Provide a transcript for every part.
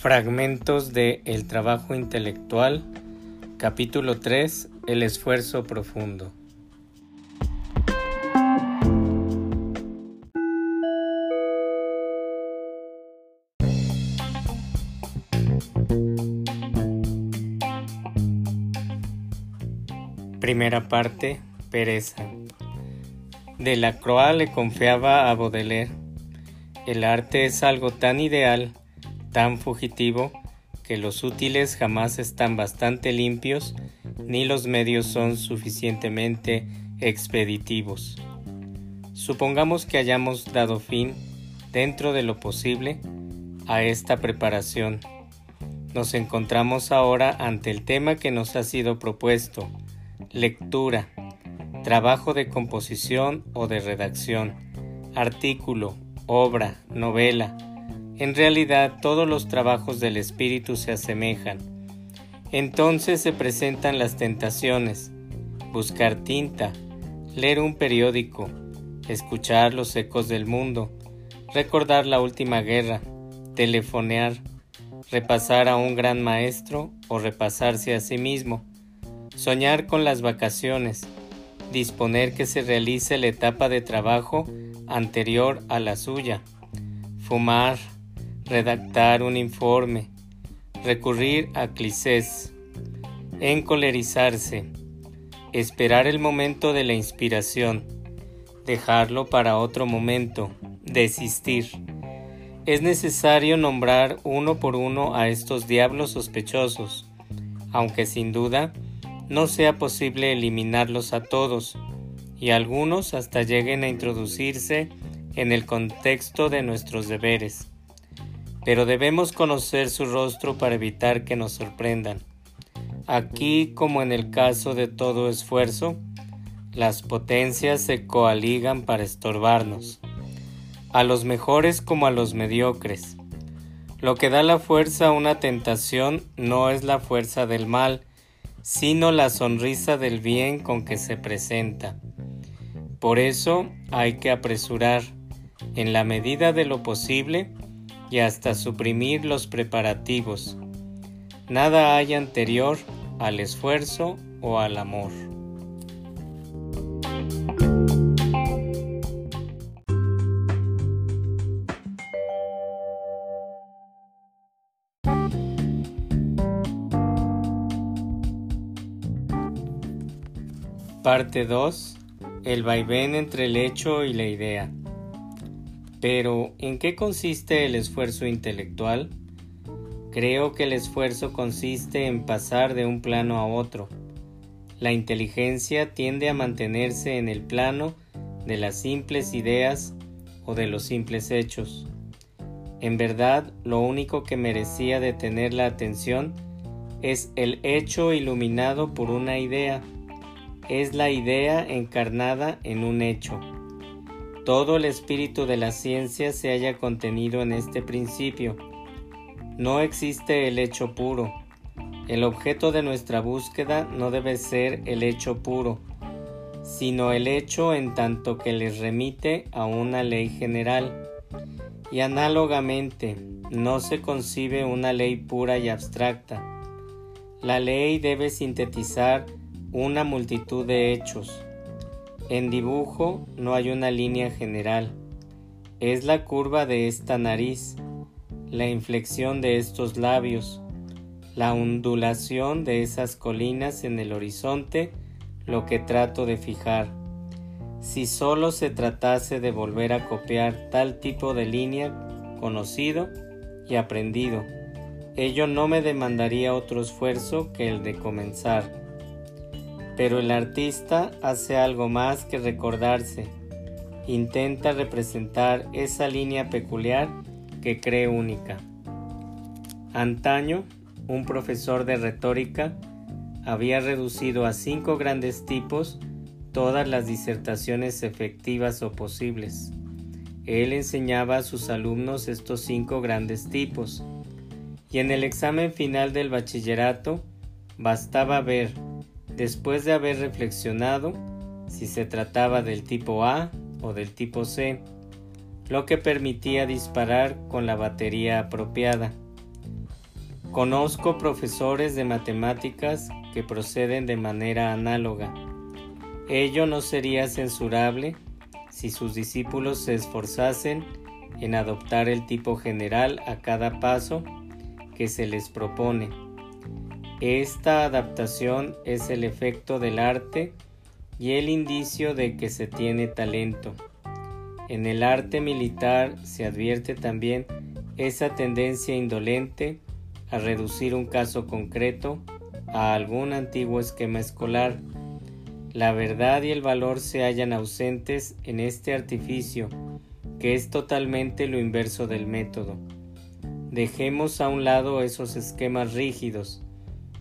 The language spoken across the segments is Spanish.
Fragmentos de El trabajo intelectual, capítulo 3, El esfuerzo profundo. Primera parte, pereza. De la Croix le confiaba a Baudelaire. El arte es algo tan ideal, tan fugitivo, que los útiles jamás están bastante limpios ni los medios son suficientemente expeditivos. Supongamos que hayamos dado fin, dentro de lo posible, a esta preparación. Nos encontramos ahora ante el tema que nos ha sido propuesto, lectura, trabajo de composición o de redacción, artículo, obra, novela. En realidad todos los trabajos del espíritu se asemejan. Entonces se presentan las tentaciones, buscar tinta, leer un periódico, escuchar los ecos del mundo, recordar la última guerra, telefonear, repasar a un gran maestro o repasarse a sí mismo, soñar con las vacaciones, disponer que se realice la etapa de trabajo anterior a la suya, fumar, redactar un informe, recurrir a clichés, encolerizarse, esperar el momento de la inspiración, dejarlo para otro momento, desistir. Es necesario nombrar uno por uno a estos diablos sospechosos, aunque sin duda no sea posible eliminarlos a todos, y algunos hasta lleguen a introducirse en el contexto de nuestros deberes. Pero debemos conocer su rostro para evitar que nos sorprendan. Aquí, como en el caso de todo esfuerzo, las potencias se coaligan para estorbarnos, a los mejores como a los mediocres. Lo que da la fuerza a una tentación no es la fuerza del mal, sino la sonrisa del bien con que se presenta. Por eso hay que apresurar, en la medida de lo posible, y hasta suprimir los preparativos. Nada hay anterior al esfuerzo o al amor. Parte 2. El vaivén entre el hecho y la idea. Pero, ¿en qué consiste el esfuerzo intelectual? Creo que el esfuerzo consiste en pasar de un plano a otro. La inteligencia tiende a mantenerse en el plano de las simples ideas o de los simples hechos. En verdad, lo único que merecía de tener la atención es el hecho iluminado por una idea es la idea encarnada en un hecho. Todo el espíritu de la ciencia se haya contenido en este principio. No existe el hecho puro. El objeto de nuestra búsqueda no debe ser el hecho puro, sino el hecho en tanto que les remite a una ley general. Y análogamente, no se concibe una ley pura y abstracta. La ley debe sintetizar una multitud de hechos. En dibujo no hay una línea general. Es la curva de esta nariz, la inflexión de estos labios, la ondulación de esas colinas en el horizonte lo que trato de fijar. Si solo se tratase de volver a copiar tal tipo de línea conocido y aprendido, ello no me demandaría otro esfuerzo que el de comenzar pero el artista hace algo más que recordarse. Intenta representar esa línea peculiar que cree única. Antaño, un profesor de retórica había reducido a cinco grandes tipos todas las disertaciones efectivas o posibles. Él enseñaba a sus alumnos estos cinco grandes tipos, y en el examen final del bachillerato bastaba ver después de haber reflexionado si se trataba del tipo A o del tipo C, lo que permitía disparar con la batería apropiada. Conozco profesores de matemáticas que proceden de manera análoga. Ello no sería censurable si sus discípulos se esforzasen en adoptar el tipo general a cada paso que se les propone. Esta adaptación es el efecto del arte y el indicio de que se tiene talento. En el arte militar se advierte también esa tendencia indolente a reducir un caso concreto a algún antiguo esquema escolar. La verdad y el valor se hallan ausentes en este artificio, que es totalmente lo inverso del método. Dejemos a un lado esos esquemas rígidos,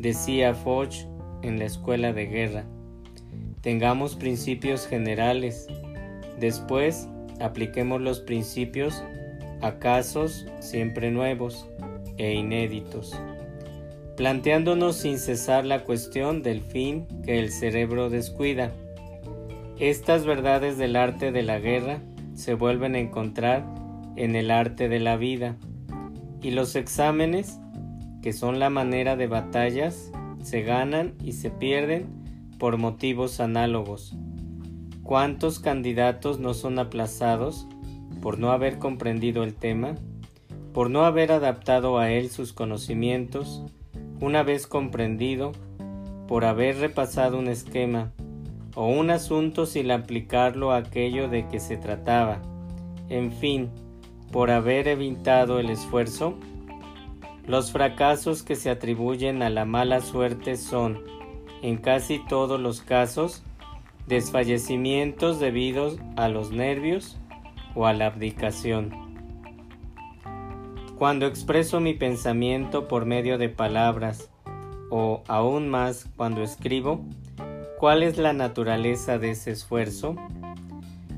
decía Foch en la escuela de guerra. Tengamos principios generales. Después, apliquemos los principios a casos siempre nuevos e inéditos, planteándonos sin cesar la cuestión del fin que el cerebro descuida. Estas verdades del arte de la guerra se vuelven a encontrar en el arte de la vida, y los exámenes, que son la manera de batallas, se ganan y se pierden por motivos análogos. ¿Cuántos candidatos no son aplazados por no haber comprendido el tema? por no haber adaptado a él sus conocimientos, una vez comprendido, por haber repasado un esquema o un asunto sin aplicarlo a aquello de que se trataba, en fin, por haber evitado el esfuerzo, los fracasos que se atribuyen a la mala suerte son, en casi todos los casos, desfallecimientos debidos a los nervios o a la abdicación. Cuando expreso mi pensamiento por medio de palabras, o aún más cuando escribo, ¿cuál es la naturaleza de ese esfuerzo?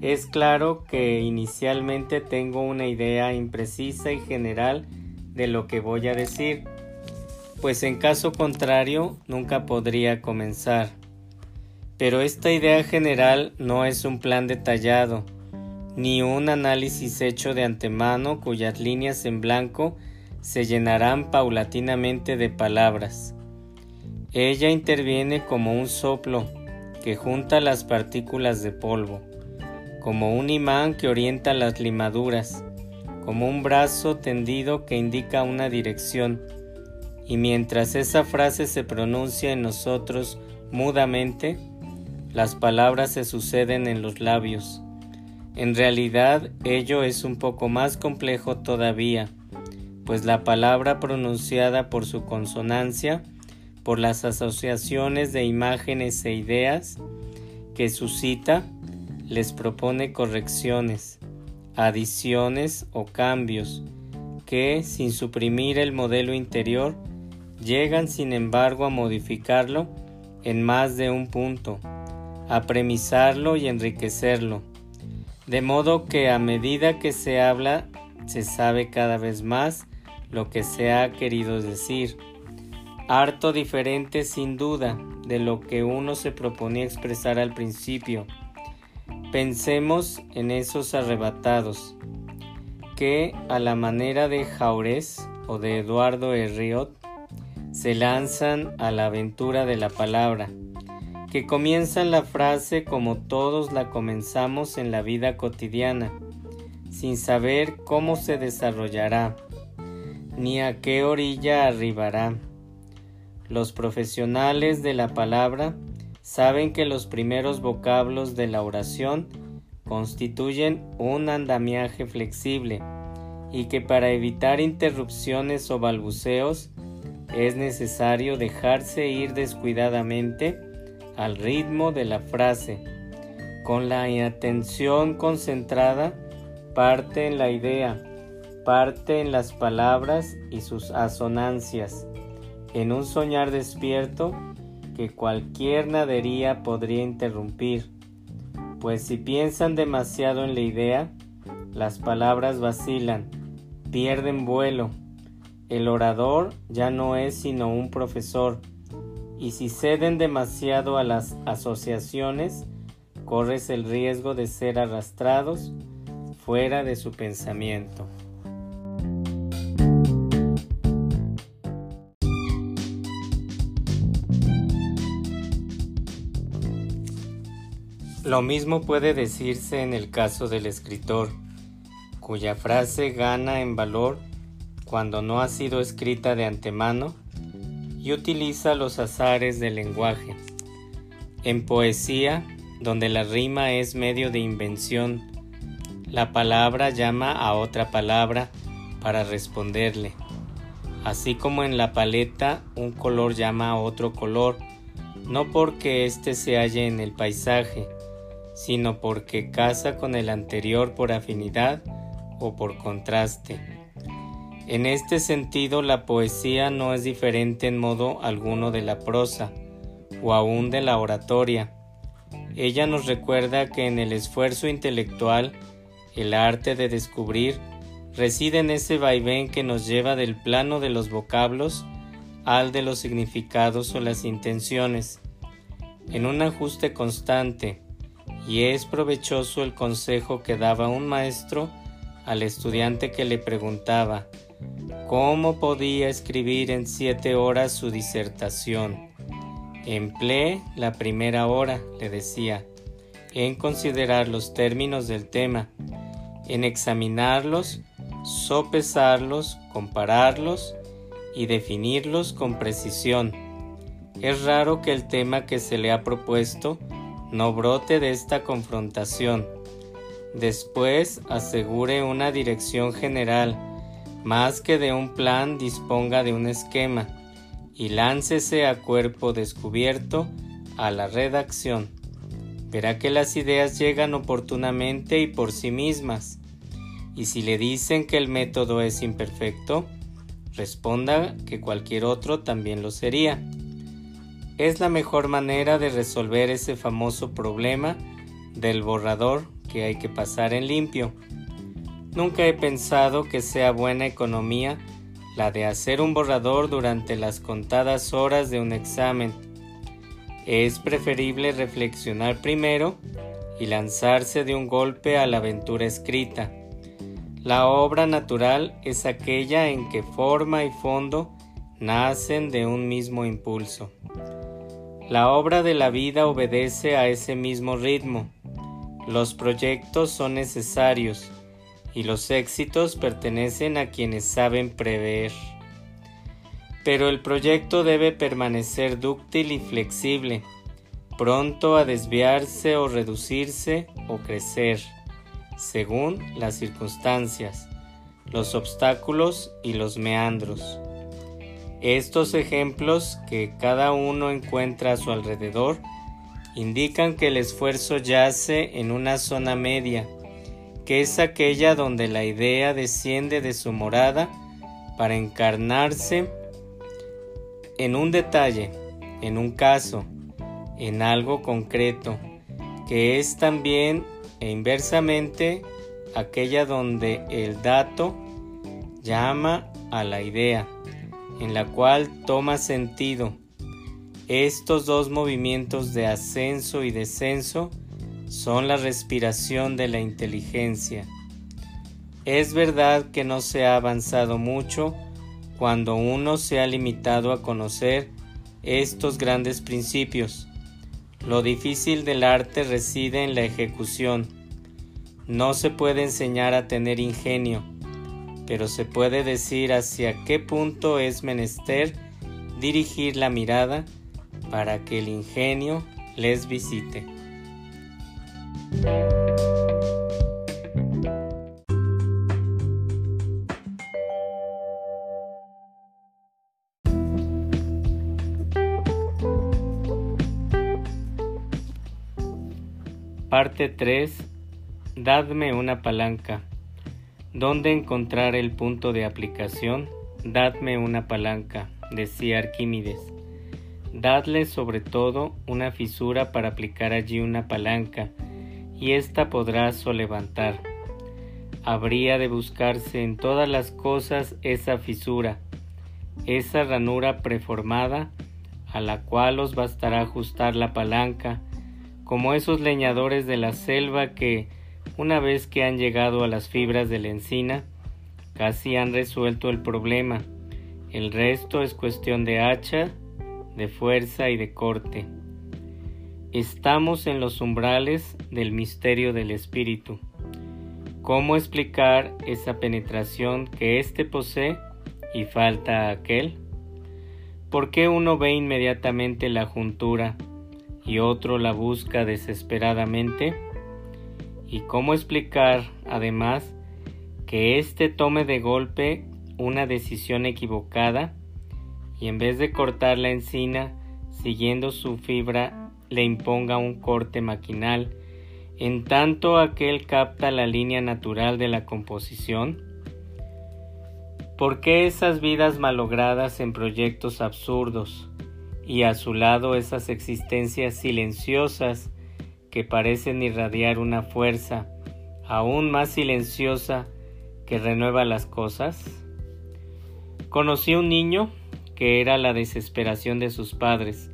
Es claro que inicialmente tengo una idea imprecisa y general de lo que voy a decir, pues en caso contrario nunca podría comenzar. Pero esta idea general no es un plan detallado, ni un análisis hecho de antemano cuyas líneas en blanco se llenarán paulatinamente de palabras. Ella interviene como un soplo que junta las partículas de polvo, como un imán que orienta las limaduras, como un brazo tendido que indica una dirección, y mientras esa frase se pronuncia en nosotros mudamente, las palabras se suceden en los labios. En realidad ello es un poco más complejo todavía, pues la palabra pronunciada por su consonancia, por las asociaciones de imágenes e ideas que suscita, les propone correcciones, adiciones o cambios que, sin suprimir el modelo interior, llegan sin embargo a modificarlo en más de un punto, a premisarlo y enriquecerlo de modo que a medida que se habla, se sabe cada vez más lo que se ha querido decir. Harto diferente sin duda de lo que uno se proponía expresar al principio. Pensemos en esos arrebatados, que a la manera de Jaurés o de Eduardo Herriot se lanzan a la aventura de la palabra que comienzan la frase como todos la comenzamos en la vida cotidiana, sin saber cómo se desarrollará, ni a qué orilla arribará. Los profesionales de la palabra saben que los primeros vocablos de la oración constituyen un andamiaje flexible y que para evitar interrupciones o balbuceos es necesario dejarse ir descuidadamente al ritmo de la frase. Con la atención concentrada, parte en la idea, parte en las palabras y sus asonancias, en un soñar despierto que cualquier nadería podría interrumpir, pues si piensan demasiado en la idea, las palabras vacilan, pierden vuelo. El orador ya no es sino un profesor, y si ceden demasiado a las asociaciones, corres el riesgo de ser arrastrados fuera de su pensamiento. Lo mismo puede decirse en el caso del escritor, cuya frase gana en valor cuando no ha sido escrita de antemano y utiliza los azares del lenguaje. En poesía, donde la rima es medio de invención, la palabra llama a otra palabra para responderle. Así como en la paleta un color llama a otro color, no porque éste se halle en el paisaje, sino porque casa con el anterior por afinidad o por contraste. En este sentido, la poesía no es diferente en modo alguno de la prosa o aún de la oratoria. Ella nos recuerda que en el esfuerzo intelectual, el arte de descubrir reside en ese vaivén que nos lleva del plano de los vocablos al de los significados o las intenciones, en un ajuste constante, y es provechoso el consejo que daba un maestro al estudiante que le preguntaba cómo podía escribir en siete horas su disertación. Emplee la primera hora, le decía, en considerar los términos del tema, en examinarlos, sopesarlos, compararlos y definirlos con precisión. Es raro que el tema que se le ha propuesto no brote de esta confrontación Después asegure una dirección general, más que de un plan disponga de un esquema, y láncese a cuerpo descubierto a la redacción. Verá que las ideas llegan oportunamente y por sí mismas, y si le dicen que el método es imperfecto, responda que cualquier otro también lo sería. Es la mejor manera de resolver ese famoso problema del borrador que hay que pasar en limpio. Nunca he pensado que sea buena economía la de hacer un borrador durante las contadas horas de un examen. Es preferible reflexionar primero y lanzarse de un golpe a la aventura escrita. La obra natural es aquella en que forma y fondo nacen de un mismo impulso. La obra de la vida obedece a ese mismo ritmo los proyectos son necesarios y los éxitos pertenecen a quienes saben prever. Pero el proyecto debe permanecer dúctil y flexible, pronto a desviarse o reducirse o crecer, según las circunstancias, los obstáculos y los meandros. Estos ejemplos que cada uno encuentra a su alrededor indican que el esfuerzo yace en una zona media, que es aquella donde la idea desciende de su morada para encarnarse en un detalle, en un caso, en algo concreto, que es también e inversamente aquella donde el dato llama a la idea, en la cual toma sentido, estos dos movimientos de ascenso y descenso son la respiración de la inteligencia. Es verdad que no se ha avanzado mucho cuando uno se ha limitado a conocer estos grandes principios. Lo difícil del arte reside en la ejecución. No se puede enseñar a tener ingenio, pero se puede decir hacia qué punto es menester dirigir la mirada para que el ingenio les visite. Parte 3. Dadme una palanca. ¿Dónde encontrar el punto de aplicación? Dadme una palanca, decía Arquímedes. Dadle sobre todo una fisura para aplicar allí una palanca, y ésta podrá solevantar. Habría de buscarse en todas las cosas esa fisura, esa ranura preformada, a la cual os bastará ajustar la palanca, como esos leñadores de la selva que, una vez que han llegado a las fibras de la encina, casi han resuelto el problema. El resto es cuestión de hacha de fuerza y de corte. estamos en los umbrales del misterio del espíritu. ¿Cómo explicar esa penetración que éste posee y falta a aquel? ¿Por qué uno ve inmediatamente la juntura y otro la busca desesperadamente? ¿Y cómo explicar, además, que éste tome de golpe una decisión equivocada y en vez de cortar la encina, siguiendo su fibra, le imponga un corte maquinal en tanto aquel capta la línea natural de la composición? ¿Por qué esas vidas malogradas en proyectos absurdos y a su lado esas existencias silenciosas que parecen irradiar una fuerza aún más silenciosa que renueva las cosas? Conocí un niño que era la desesperación de sus padres,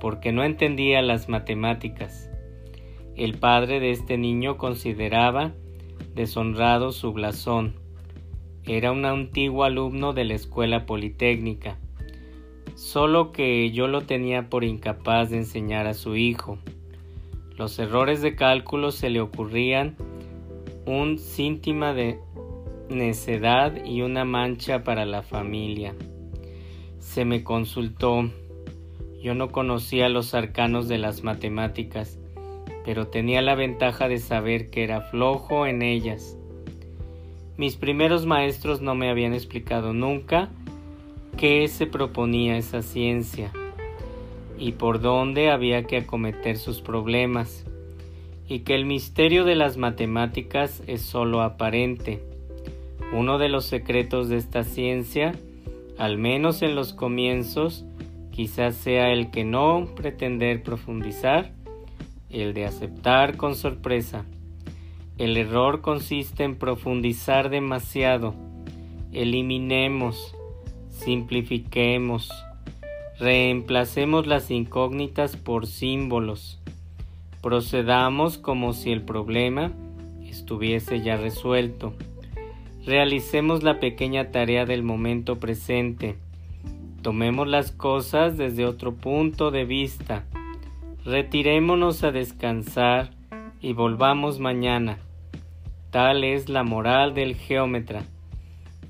porque no entendía las matemáticas el padre de este niño consideraba deshonrado su blasón. Era un antiguo alumno de la escuela politécnica, solo que yo lo tenía por incapaz de enseñar a su hijo. Los errores de cálculo se le ocurrían un síntoma de necedad y una mancha para la familia. Se me consultó. Yo no conocía los arcanos de las matemáticas pero tenía la ventaja de saber que era flojo en ellas. Mis primeros maestros no me habían explicado nunca qué se proponía esa ciencia y por dónde había que acometer sus problemas, y que el misterio de las matemáticas es sólo aparente. Uno de los secretos de esta ciencia, al menos en los comienzos, quizás sea el que no pretender profundizar, el de aceptar con sorpresa. El error consiste en profundizar demasiado. Eliminemos, simplifiquemos, reemplacemos las incógnitas por símbolos. Procedamos como si el problema estuviese ya resuelto. Realicemos la pequeña tarea del momento presente. Tomemos las cosas desde otro punto de vista Retirémonos a descansar y volvamos mañana. Tal es la moral del geómetra,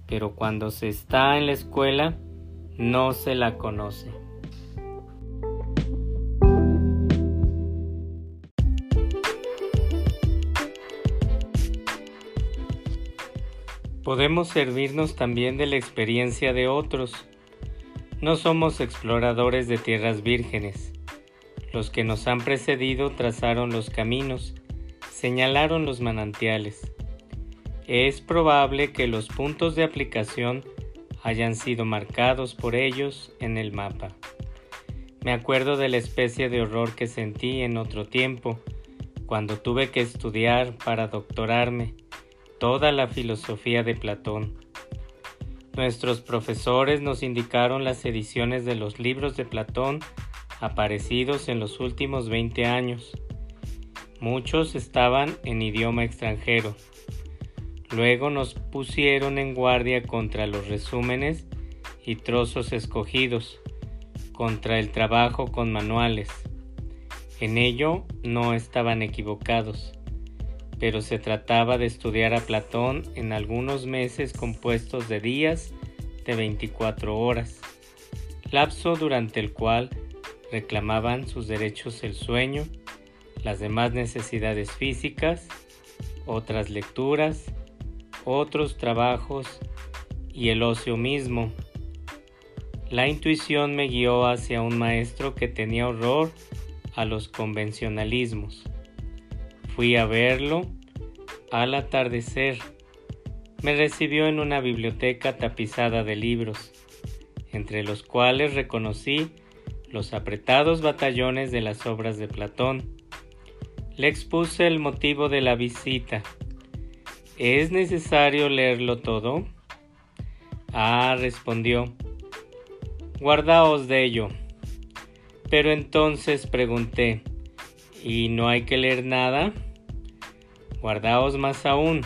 pero cuando se está en la escuela no se la conoce. Podemos servirnos también de la experiencia de otros. No somos exploradores de tierras vírgenes los que nos han precedido trazaron los caminos, señalaron los manantiales. Es probable que los puntos de aplicación hayan sido marcados por ellos en el mapa. Me acuerdo de la especie de horror que sentí en otro tiempo, cuando tuve que estudiar para doctorarme toda la filosofía de Platón. Nuestros profesores nos indicaron las ediciones de los libros de Platón aparecidos en los últimos 20 años. Muchos estaban en idioma extranjero. Luego nos pusieron en guardia contra los resúmenes y trozos escogidos, contra el trabajo con manuales. En ello no estaban equivocados, pero se trataba de estudiar a Platón en algunos meses compuestos de días de 24 horas, lapso durante el cual reclamaban sus derechos el sueño, las demás necesidades físicas, otras lecturas, otros trabajos y el ocio mismo. La intuición me guió hacia un maestro que tenía horror a los convencionalismos. Fui a verlo al atardecer. Me recibió en una biblioteca tapizada de libros, entre los cuales reconocí los apretados batallones de las obras de Platón. Le expuse el motivo de la visita. ¿Es necesario leerlo todo? Ah, respondió. Guardaos de ello. Pero entonces pregunté, ¿y no hay que leer nada? Guardaos más aún.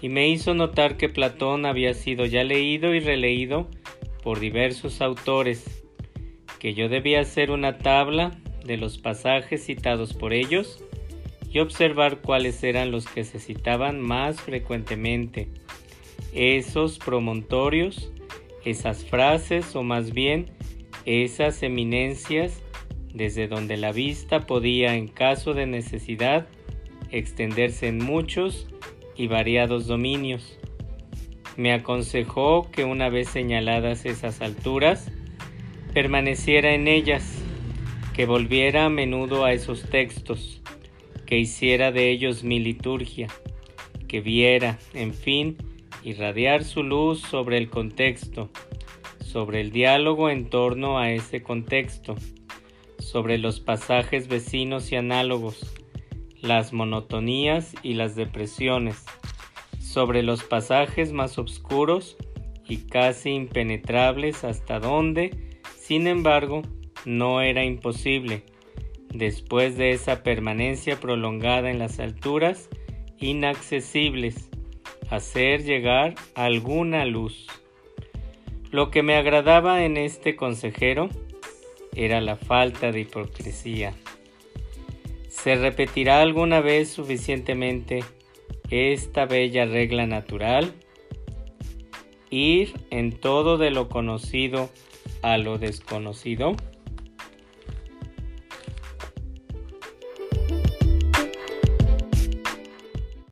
Y me hizo notar que Platón había sido ya leído y releído por diversos autores que yo debía hacer una tabla de los pasajes citados por ellos y observar cuáles eran los que se citaban más frecuentemente. Esos promontorios, esas frases o más bien esas eminencias desde donde la vista podía en caso de necesidad extenderse en muchos y variados dominios. Me aconsejó que una vez señaladas esas alturas, permaneciera en ellas, que volviera a menudo a esos textos, que hiciera de ellos mi liturgia, que viera, en fin, irradiar su luz sobre el contexto, sobre el diálogo en torno a ese contexto, sobre los pasajes vecinos y análogos, las monotonías y las depresiones, sobre los pasajes más oscuros y casi impenetrables hasta donde, sin embargo, no era imposible, después de esa permanencia prolongada en las alturas inaccesibles, hacer llegar alguna luz. Lo que me agradaba en este consejero era la falta de hipocresía. ¿Se repetirá alguna vez suficientemente esta bella regla natural? Ir en todo de lo conocido a lo desconocido.